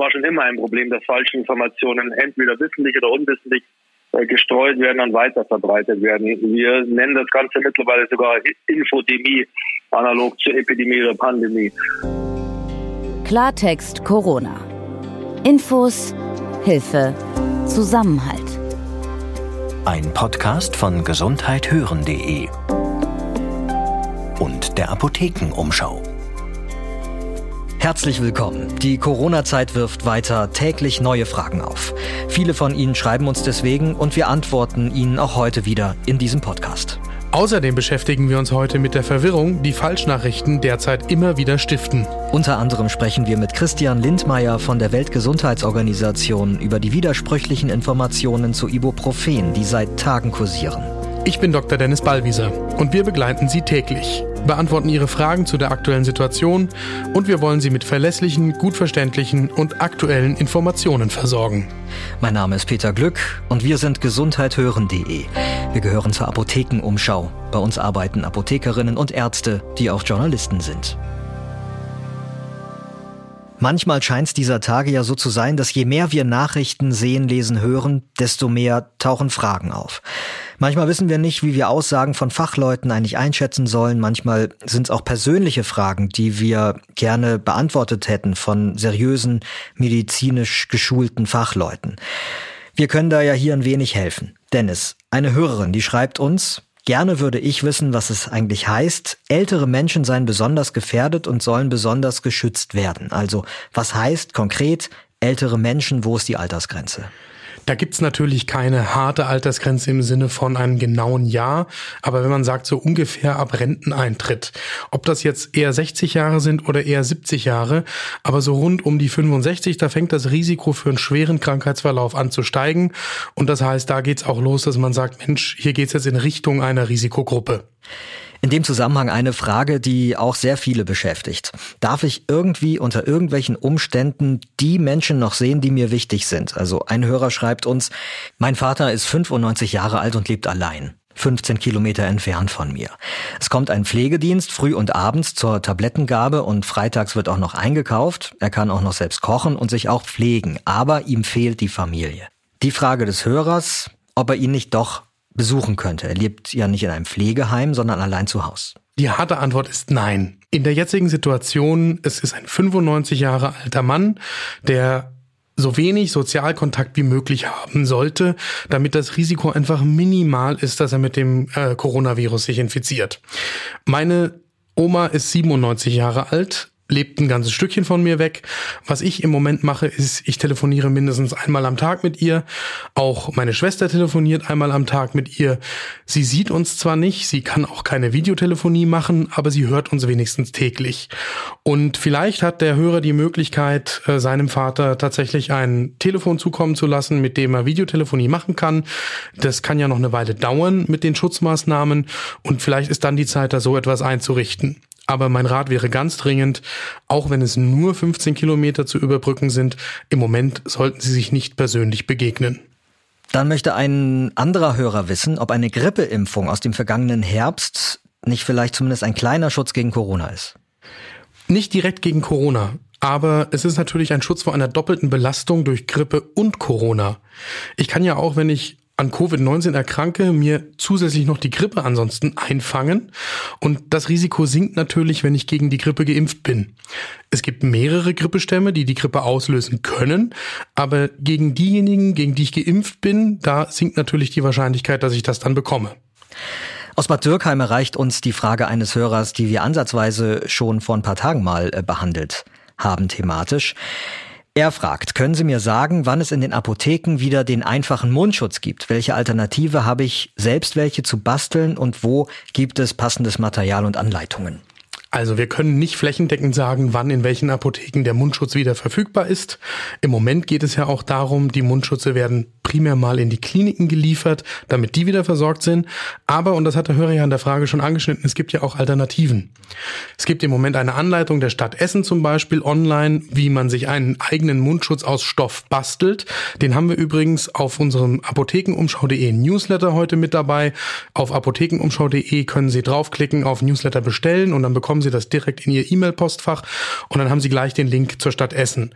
war schon immer ein Problem, dass falsche Informationen entweder wissentlich oder unwissentlich äh, gestreut werden und weiter verbreitet werden. Wir nennen das Ganze mittlerweile sogar Infodemie, analog zur Epidemie oder Pandemie. Klartext Corona. Infos, Hilfe, Zusammenhalt. Ein Podcast von gesundheithören.de und der Apothekenumschau. Herzlich willkommen. Die Corona-Zeit wirft weiter täglich neue Fragen auf. Viele von Ihnen schreiben uns deswegen und wir antworten Ihnen auch heute wieder in diesem Podcast. Außerdem beschäftigen wir uns heute mit der Verwirrung, die Falschnachrichten derzeit immer wieder stiften. Unter anderem sprechen wir mit Christian Lindmeier von der Weltgesundheitsorganisation über die widersprüchlichen Informationen zu Ibuprofen, die seit Tagen kursieren. Ich bin Dr. Dennis Ballwieser und wir begleiten Sie täglich, beantworten Ihre Fragen zu der aktuellen Situation und wir wollen Sie mit verlässlichen, gut verständlichen und aktuellen Informationen versorgen. Mein Name ist Peter Glück und wir sind gesundheithören.de. Wir gehören zur Apothekenumschau. Bei uns arbeiten Apothekerinnen und Ärzte, die auch Journalisten sind. Manchmal scheint es dieser Tage ja so zu sein, dass je mehr wir Nachrichten sehen, lesen, hören, desto mehr tauchen Fragen auf. Manchmal wissen wir nicht, wie wir Aussagen von Fachleuten eigentlich einschätzen sollen. Manchmal sind es auch persönliche Fragen, die wir gerne beantwortet hätten von seriösen, medizinisch geschulten Fachleuten. Wir können da ja hier ein wenig helfen. Dennis, eine Hörerin, die schreibt uns, Gerne würde ich wissen, was es eigentlich heißt. Ältere Menschen seien besonders gefährdet und sollen besonders geschützt werden. Also, was heißt konkret ältere Menschen, wo ist die Altersgrenze? Da gibt's natürlich keine harte Altersgrenze im Sinne von einem genauen Jahr, aber wenn man sagt, so ungefähr ab Renteneintritt, ob das jetzt eher 60 Jahre sind oder eher 70 Jahre, aber so rund um die 65, da fängt das Risiko für einen schweren Krankheitsverlauf an zu steigen. Und das heißt, da geht's auch los, dass man sagt, Mensch, hier geht's jetzt in Richtung einer Risikogruppe. In dem Zusammenhang eine Frage, die auch sehr viele beschäftigt. Darf ich irgendwie unter irgendwelchen Umständen die Menschen noch sehen, die mir wichtig sind? Also ein Hörer schreibt uns, mein Vater ist 95 Jahre alt und lebt allein. 15 Kilometer entfernt von mir. Es kommt ein Pflegedienst früh und abends zur Tablettengabe und freitags wird auch noch eingekauft. Er kann auch noch selbst kochen und sich auch pflegen, aber ihm fehlt die Familie. Die Frage des Hörers, ob er ihn nicht doch besuchen könnte. Er lebt ja nicht in einem Pflegeheim, sondern allein zu Hause. Die harte Antwort ist nein. In der jetzigen Situation, es ist ein 95 Jahre alter Mann, der so wenig Sozialkontakt wie möglich haben sollte, damit das Risiko einfach minimal ist, dass er mit dem äh, Coronavirus sich infiziert. Meine Oma ist 97 Jahre alt, lebt ein ganzes Stückchen von mir weg. Was ich im Moment mache, ist, ich telefoniere mindestens einmal am Tag mit ihr. Auch meine Schwester telefoniert einmal am Tag mit ihr. Sie sieht uns zwar nicht, sie kann auch keine Videotelefonie machen, aber sie hört uns wenigstens täglich. Und vielleicht hat der Hörer die Möglichkeit, äh, seinem Vater tatsächlich ein Telefon zukommen zu lassen, mit dem er Videotelefonie machen kann. Das kann ja noch eine Weile dauern mit den Schutzmaßnahmen und vielleicht ist dann die Zeit, da so etwas einzurichten. Aber mein Rat wäre ganz dringend, auch wenn es nur 15 Kilometer zu überbrücken sind, im Moment sollten Sie sich nicht persönlich begegnen. Dann möchte ein anderer Hörer wissen, ob eine Grippeimpfung aus dem vergangenen Herbst nicht vielleicht zumindest ein kleiner Schutz gegen Corona ist. Nicht direkt gegen Corona. Aber es ist natürlich ein Schutz vor einer doppelten Belastung durch Grippe und Corona. Ich kann ja auch, wenn ich an Covid-19 erkranke, mir zusätzlich noch die Grippe ansonsten einfangen. Und das Risiko sinkt natürlich, wenn ich gegen die Grippe geimpft bin. Es gibt mehrere Grippestämme, die die Grippe auslösen können. Aber gegen diejenigen, gegen die ich geimpft bin, da sinkt natürlich die Wahrscheinlichkeit, dass ich das dann bekomme. Aus Bad Dürkheim erreicht uns die Frage eines Hörers, die wir ansatzweise schon vor ein paar Tagen mal äh, behandelt haben thematisch. Er fragt, können Sie mir sagen, wann es in den Apotheken wieder den einfachen Mundschutz gibt? Welche Alternative habe ich, selbst welche zu basteln und wo gibt es passendes Material und Anleitungen? Also wir können nicht flächendeckend sagen, wann in welchen Apotheken der Mundschutz wieder verfügbar ist. Im Moment geht es ja auch darum, die Mundschutze werden primär mal in die Kliniken geliefert, damit die wieder versorgt sind. Aber, und das hat der Hörer ja in der Frage schon angeschnitten, es gibt ja auch Alternativen. Es gibt im Moment eine Anleitung der Stadt Essen zum Beispiel online, wie man sich einen eigenen Mundschutz aus Stoff bastelt. Den haben wir übrigens auf unserem apothekenumschau.de Newsletter heute mit dabei. Auf apothekenumschau.de können Sie draufklicken auf Newsletter bestellen und dann bekommen bekommen Sie das direkt in Ihr E-Mail-Postfach und dann haben Sie gleich den Link zur Stadt Essen.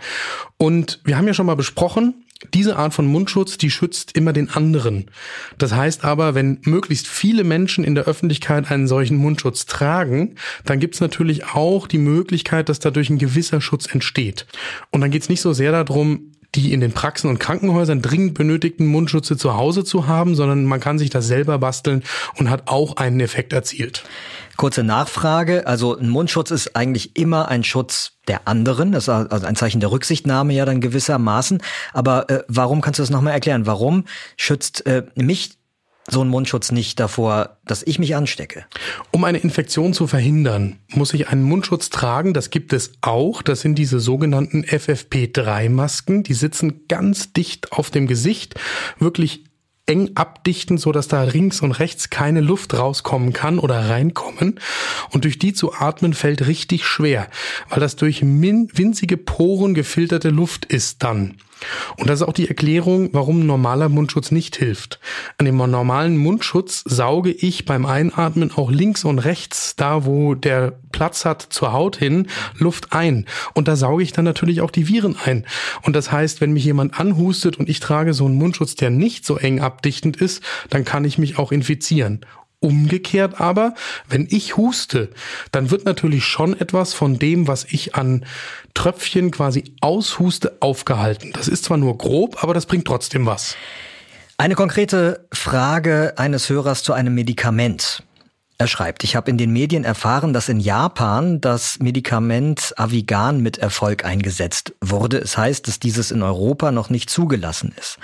Und wir haben ja schon mal besprochen, diese Art von Mundschutz, die schützt immer den anderen. Das heißt aber, wenn möglichst viele Menschen in der Öffentlichkeit einen solchen Mundschutz tragen, dann gibt es natürlich auch die Möglichkeit, dass dadurch ein gewisser Schutz entsteht. Und dann geht es nicht so sehr darum, die in den Praxen und Krankenhäusern dringend benötigten Mundschutze zu Hause zu haben, sondern man kann sich das selber basteln und hat auch einen Effekt erzielt. Kurze Nachfrage. Also ein Mundschutz ist eigentlich immer ein Schutz der anderen. Das ist also ein Zeichen der Rücksichtnahme ja dann gewissermaßen. Aber äh, warum kannst du das nochmal erklären? Warum schützt äh, mich so ein Mundschutz nicht davor, dass ich mich anstecke? Um eine Infektion zu verhindern, muss ich einen Mundschutz tragen. Das gibt es auch. Das sind diese sogenannten FFP3-Masken. Die sitzen ganz dicht auf dem Gesicht, wirklich eng abdichten, so dass da rings und rechts keine Luft rauskommen kann oder reinkommen. Und durch die zu atmen fällt richtig schwer, weil das durch winzige Poren gefilterte Luft ist dann. Und das ist auch die Erklärung, warum normaler Mundschutz nicht hilft. An dem normalen Mundschutz sauge ich beim Einatmen auch links und rechts, da wo der Platz hat zur Haut hin, Luft ein. Und da sauge ich dann natürlich auch die Viren ein. Und das heißt, wenn mich jemand anhustet und ich trage so einen Mundschutz, der nicht so eng abdichtend ist, dann kann ich mich auch infizieren. Umgekehrt aber, wenn ich huste, dann wird natürlich schon etwas von dem, was ich an Tröpfchen quasi aushuste, aufgehalten. Das ist zwar nur grob, aber das bringt trotzdem was. Eine konkrete Frage eines Hörers zu einem Medikament. Er schreibt, ich habe in den Medien erfahren, dass in Japan das Medikament Avigan mit Erfolg eingesetzt wurde. Es heißt, dass dieses in Europa noch nicht zugelassen ist.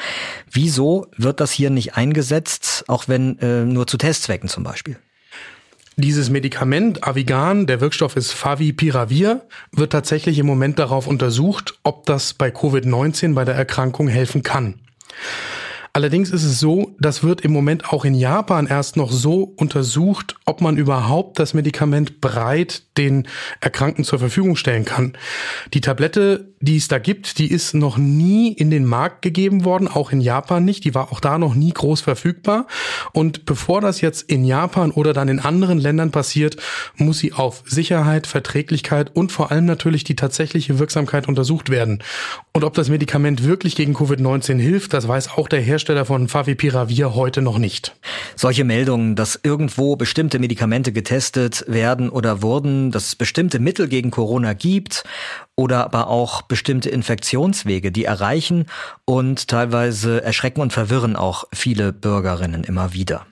Wieso wird das hier nicht eingesetzt, auch wenn äh, nur zu Testzwecken zum Beispiel? Dieses Medikament Avigan, der Wirkstoff ist Favipiravir, wird tatsächlich im Moment darauf untersucht, ob das bei Covid-19 bei der Erkrankung helfen kann. Allerdings ist es so, das wird im Moment auch in Japan erst noch so untersucht, ob man überhaupt das Medikament breit den Erkrankten zur Verfügung stellen kann. Die Tablette, die es da gibt, die ist noch nie in den Markt gegeben worden, auch in Japan nicht. Die war auch da noch nie groß verfügbar. Und bevor das jetzt in Japan oder dann in anderen Ländern passiert, muss sie auf Sicherheit, Verträglichkeit und vor allem natürlich die tatsächliche Wirksamkeit untersucht werden. Und ob das Medikament wirklich gegen Covid-19 hilft, das weiß auch der Hersteller von Favipiravir heute noch nicht. Solche Meldungen, dass irgendwo bestimmte Medikamente getestet werden oder wurden, dass es bestimmte Mittel gegen Corona gibt oder aber auch bestimmte Infektionswege, die erreichen und teilweise erschrecken und verwirren auch viele Bürgerinnen immer wieder.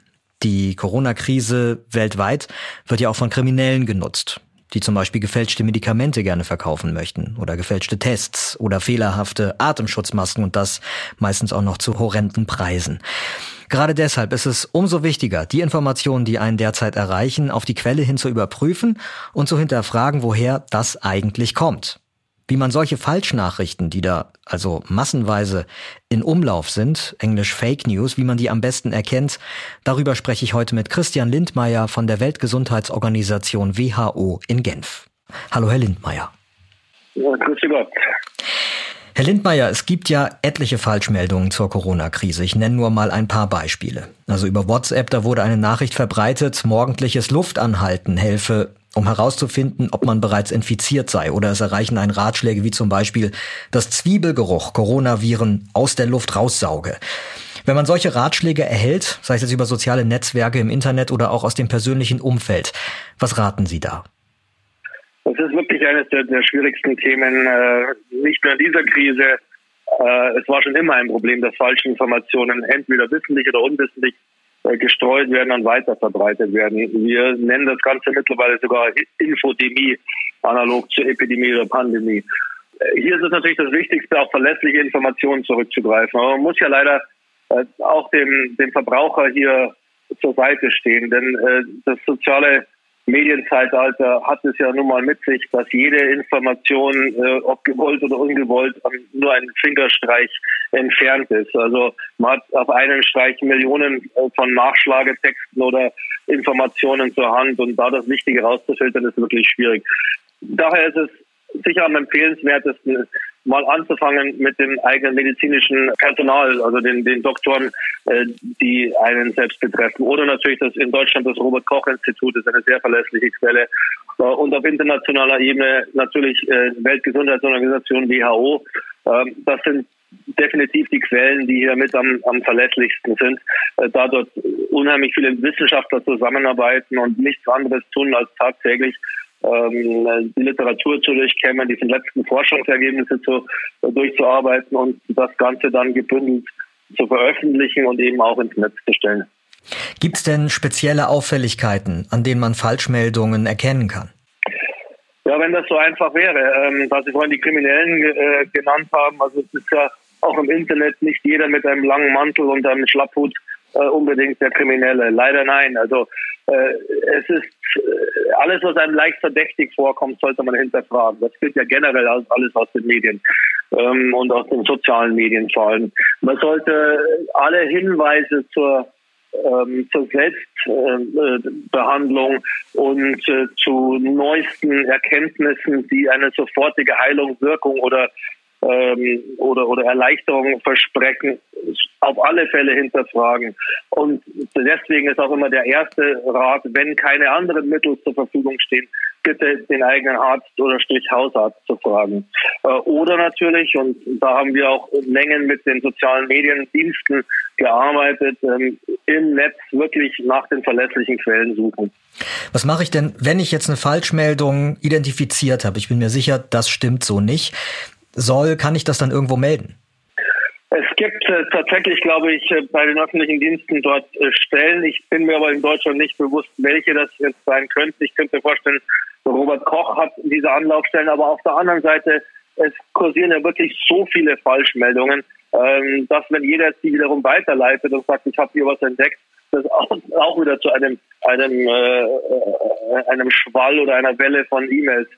Die Corona-Krise weltweit wird ja auch von Kriminellen genutzt die zum Beispiel gefälschte Medikamente gerne verkaufen möchten oder gefälschte Tests oder fehlerhafte Atemschutzmasken und das meistens auch noch zu horrenden Preisen. Gerade deshalb ist es umso wichtiger, die Informationen, die einen derzeit erreichen, auf die Quelle hin zu überprüfen und zu hinterfragen, woher das eigentlich kommt. Wie man solche Falschnachrichten, die da also massenweise in Umlauf sind, englisch Fake News, wie man die am besten erkennt, darüber spreche ich heute mit Christian Lindmeier von der Weltgesundheitsorganisation WHO in Genf. Hallo, Herr Lindmeier. Ja, grüße Gott. Herr Lindmeier, es gibt ja etliche Falschmeldungen zur Corona-Krise. Ich nenne nur mal ein paar Beispiele. Also über WhatsApp, da wurde eine Nachricht verbreitet, morgendliches Luftanhalten helfe um herauszufinden, ob man bereits infiziert sei. Oder es erreichen einen Ratschläge wie zum Beispiel, dass Zwiebelgeruch Coronaviren aus der Luft raussauge. Wenn man solche Ratschläge erhält, sei es jetzt über soziale Netzwerke im Internet oder auch aus dem persönlichen Umfeld, was raten Sie da? Das ist wirklich eines der, der schwierigsten Themen, äh, nicht nur in dieser Krise. Äh, es war schon immer ein Problem, dass falsche Informationen entweder wissentlich oder unwissentlich gestreut werden und weiter verbreitet werden. Wir nennen das Ganze mittlerweile sogar Infodemie, analog zur Epidemie oder Pandemie. Äh, hier ist es natürlich das Wichtigste, auf verlässliche Informationen zurückzugreifen. Aber man muss ja leider äh, auch dem, dem Verbraucher hier zur Seite stehen, denn das soziale Medienzeitalter hat es ja nun mal mit sich, dass jede Information, äh, ob gewollt oder ungewollt, nur ein Fingerstreich entfernt ist. Also man hat auf einen Streich Millionen äh, von Nachschlagetexten oder Informationen zur Hand und da das Wichtige rauszufiltern, ist wirklich schwierig. Daher ist es sicher am empfehlenswertesten, mal anzufangen mit dem eigenen medizinischen Personal, also den, den Doktoren, äh, die einen selbst betreffen. Oder natürlich das in Deutschland das Robert-Koch-Institut ist eine sehr verlässliche Quelle. Äh, und auf internationaler Ebene natürlich äh, Weltgesundheitsorganisation WHO. Ähm, das sind definitiv die Quellen, die hier mit am, am verlässlichsten sind, äh, da dort unheimlich viele Wissenschaftler zusammenarbeiten und nichts anderes tun, als tagtäglich ähm, die Literatur zu durchkämmen, die letzten Forschungsergebnisse zu, äh, durchzuarbeiten und das Ganze dann gebündelt zu veröffentlichen und eben auch ins Netz zu stellen. Gibt es denn spezielle Auffälligkeiten, an denen man Falschmeldungen erkennen kann? Ja, wenn das so einfach wäre, ähm, was Sie vorhin die Kriminellen äh, genannt haben, also es ist ja auch im Internet nicht jeder mit einem langen Mantel und einem Schlapphut äh, unbedingt der Kriminelle. Leider nein. Also es ist äh, alles, was einem leicht verdächtig vorkommt, sollte man hinterfragen. Das gilt ja generell alles aus den Medien ähm, und aus den sozialen Medien vor allem. Man sollte alle Hinweise zur ähm, zur Selbstbehandlung äh, und äh, zu neuesten Erkenntnissen, die eine sofortige Heilung, Wirkung oder ähm, oder, oder Erleichterung versprechen, auf alle Fälle hinterfragen. Und deswegen ist auch immer der erste Rat, wenn keine anderen Mittel zur Verfügung stehen, bitte den eigenen Arzt oder Strich Hausarzt zu fragen. Äh, oder natürlich, und da haben wir auch Längen mit den sozialen Mediendiensten gearbeitet, ähm, im Netz wirklich nach den verlässlichen Quellen suchen. Was mache ich denn, wenn ich jetzt eine Falschmeldung identifiziert habe? Ich bin mir sicher, das stimmt so nicht soll, kann ich das dann irgendwo melden? Es gibt äh, tatsächlich, glaube ich, äh, bei den öffentlichen Diensten dort äh, Stellen. Ich bin mir aber in Deutschland nicht bewusst, welche das jetzt sein könnten. Ich könnte mir vorstellen, Robert Koch hat diese Anlaufstellen, aber auf der anderen Seite, es kursieren ja wirklich so viele Falschmeldungen, ähm, dass wenn jeder sie wiederum weiterleitet und sagt, ich habe hier was entdeckt, das auch, auch wieder zu einem einem äh, äh einem Schwall oder einer Welle von E-Mails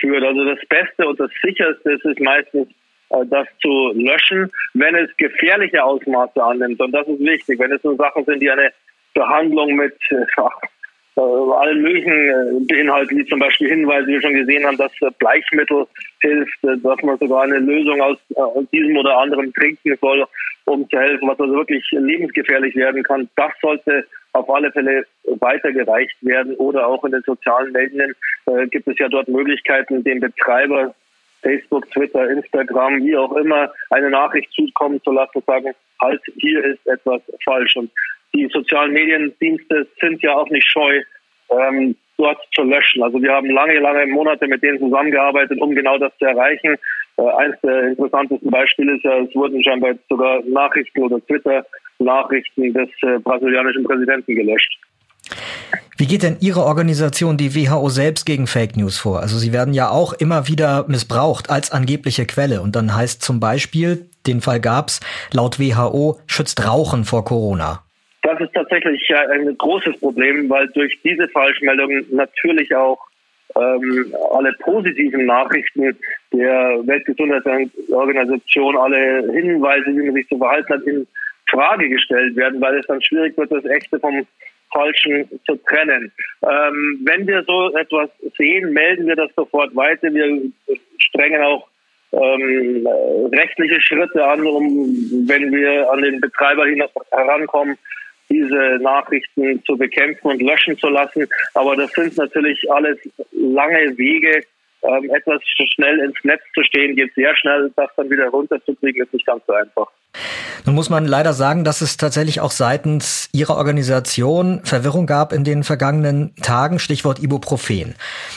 führt. Also das Beste und das Sicherste ist es meistens, äh, das zu löschen, wenn es gefährliche Ausmaße annimmt. Und das ist wichtig, wenn es so Sachen sind, die eine Behandlung mit allen möglichen äh, beinhalten, wie zum Beispiel Hinweise, wie wir schon gesehen haben, dass Bleichmittel hilft, dass man sogar eine Lösung aus, aus diesem oder anderem trinken soll, um zu helfen, was also wirklich lebensgefährlich werden kann. Das sollte auf alle Fälle weitergereicht werden oder auch in den sozialen Medien äh, gibt es ja dort Möglichkeiten, dem Betreiber Facebook, Twitter, Instagram, wie auch immer, eine Nachricht zukommen zu lassen, sagen, halt, hier ist etwas falsch. Und die sozialen Mediendienste sind ja auch nicht scheu, ähm, dort zu löschen. Also wir haben lange, lange Monate mit denen zusammengearbeitet, um genau das zu erreichen. Äh, eines der interessantesten Beispiele ist ja, es wurden scheinbar sogar Nachrichten oder Twitter-Nachrichten des äh, brasilianischen Präsidenten gelöscht. Wie geht denn Ihre Organisation, die WHO, selbst gegen Fake News vor? Also Sie werden ja auch immer wieder missbraucht als angebliche Quelle. Und dann heißt zum Beispiel, den Fall gab's, laut WHO schützt Rauchen vor Corona. Das ist tatsächlich ein großes Problem, weil durch diese Falschmeldungen natürlich auch ähm, alle positiven Nachrichten der Weltgesundheitsorganisation, alle Hinweise, wie man sich zu verhalten hat, in Frage gestellt werden, weil es dann schwierig wird, das Echte vom Falschen zu trennen. Ähm, wenn wir so etwas sehen, melden wir das sofort weiter. Wir strengen auch ähm, rechtliche Schritte an, um, wenn wir an den Betreiber herankommen, diese Nachrichten zu bekämpfen und löschen zu lassen. Aber das sind natürlich alles lange Wege. Ähm, etwas schnell ins Netz zu stehen, geht sehr schnell. Das dann wieder runterzukriegen, ist nicht ganz so einfach. Nun muss man leider sagen, dass es tatsächlich auch seitens Ihrer Organisation Verwirrung gab in den vergangenen Tagen, Stichwort Ibuprofen.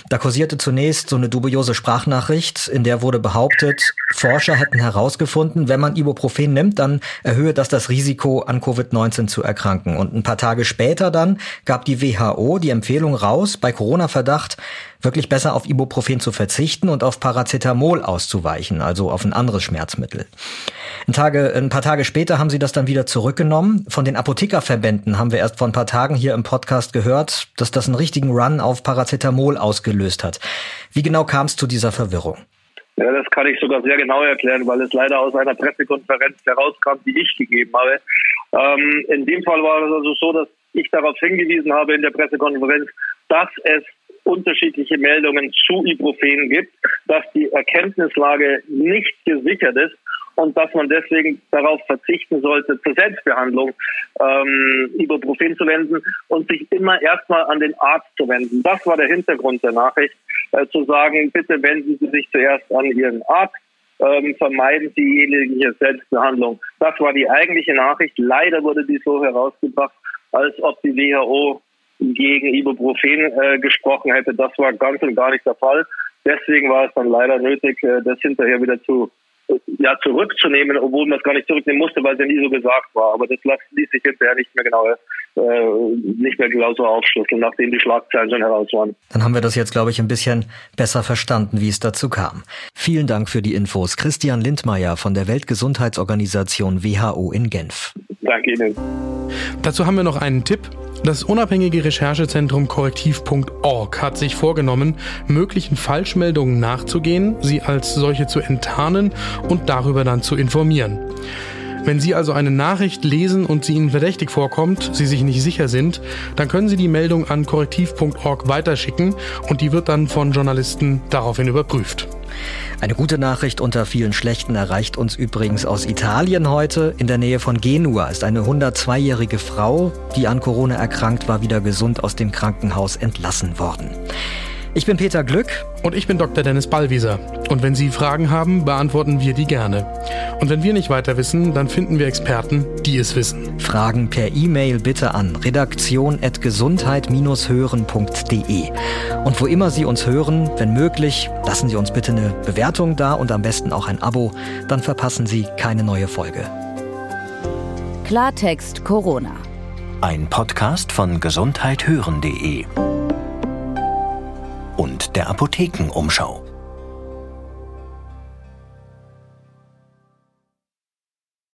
Da kursierte zunächst so eine dubiose Sprachnachricht, in der wurde behauptet, Forscher hätten herausgefunden, wenn man Ibuprofen nimmt, dann erhöhe das das Risiko, an Covid-19 zu erkranken. Und ein paar Tage später dann gab die WHO die Empfehlung raus, bei Corona-Verdacht wirklich besser auf Ibuprofen zu verzichten und auf Paracetamol auszuweichen, also auf ein anderes Schmerzmittel. Ein, Tage, ein paar Tage später haben sie das dann wieder zurückgenommen. Von den Apothekerverbänden haben wir erst vor ein paar Tagen hier im Podcast gehört, dass das einen richtigen Run auf Paracetamol ausgelöst hat. Wie genau kam es zu dieser Verwirrung? Ja, das kann ich sogar sehr genau erklären, weil es leider aus einer Pressekonferenz herauskam, die ich gegeben habe. Ähm, in dem Fall war es also so, dass ich darauf hingewiesen habe in der Pressekonferenz, dass es unterschiedliche Meldungen zu Ibuprofen gibt, dass die Erkenntnislage nicht gesichert ist und dass man deswegen darauf verzichten sollte, zur Selbstbehandlung ähm, Ibuprofen zu wenden und sich immer erstmal an den Arzt zu wenden. Das war der Hintergrund der Nachricht, äh, zu sagen, bitte wenden Sie sich zuerst an Ihren Arzt, ähm, vermeiden Sie jegliche Selbstbehandlung. Das war die eigentliche Nachricht. Leider wurde die so herausgebracht, als ob die WHO gegen Ibuprofen äh, gesprochen hätte. Das war ganz und gar nicht der Fall. Deswegen war es dann leider nötig, äh, das hinterher wieder zu ja, zurückzunehmen, obwohl man es gar nicht zurücknehmen musste, weil es ja nie so gesagt war. Aber das ließ sich hinterher nicht mehr genau, äh, nicht mehr genau so aufschlüsseln, nachdem die Schlagzeilen schon heraus waren. Dann haben wir das jetzt, glaube ich, ein bisschen besser verstanden, wie es dazu kam. Vielen Dank für die Infos. Christian Lindmeier von der Weltgesundheitsorganisation WHO in Genf. Danke Ihnen. Dazu haben wir noch einen Tipp. Das unabhängige Recherchezentrum korrektiv.org hat sich vorgenommen, möglichen Falschmeldungen nachzugehen, sie als solche zu enttarnen und darüber dann zu informieren. Wenn Sie also eine Nachricht lesen und sie Ihnen verdächtig vorkommt, Sie sich nicht sicher sind, dann können Sie die Meldung an korrektiv.org weiterschicken und die wird dann von Journalisten daraufhin überprüft. Eine gute Nachricht unter vielen schlechten erreicht uns übrigens aus Italien heute. In der Nähe von Genua ist eine 102-jährige Frau, die an Corona erkrankt war, wieder gesund aus dem Krankenhaus entlassen worden. Ich bin Peter Glück. Und ich bin Dr. Dennis Ballwieser. Und wenn Sie Fragen haben, beantworten wir die gerne. Und wenn wir nicht weiter wissen, dann finden wir Experten, die es wissen. Fragen per E-Mail bitte an redaktion.gesundheit-hören.de. Und wo immer Sie uns hören, wenn möglich, lassen Sie uns bitte eine Bewertung da und am besten auch ein Abo. Dann verpassen Sie keine neue Folge. Klartext Corona. Ein Podcast von gesundheithören.de und der Apothekenumschau.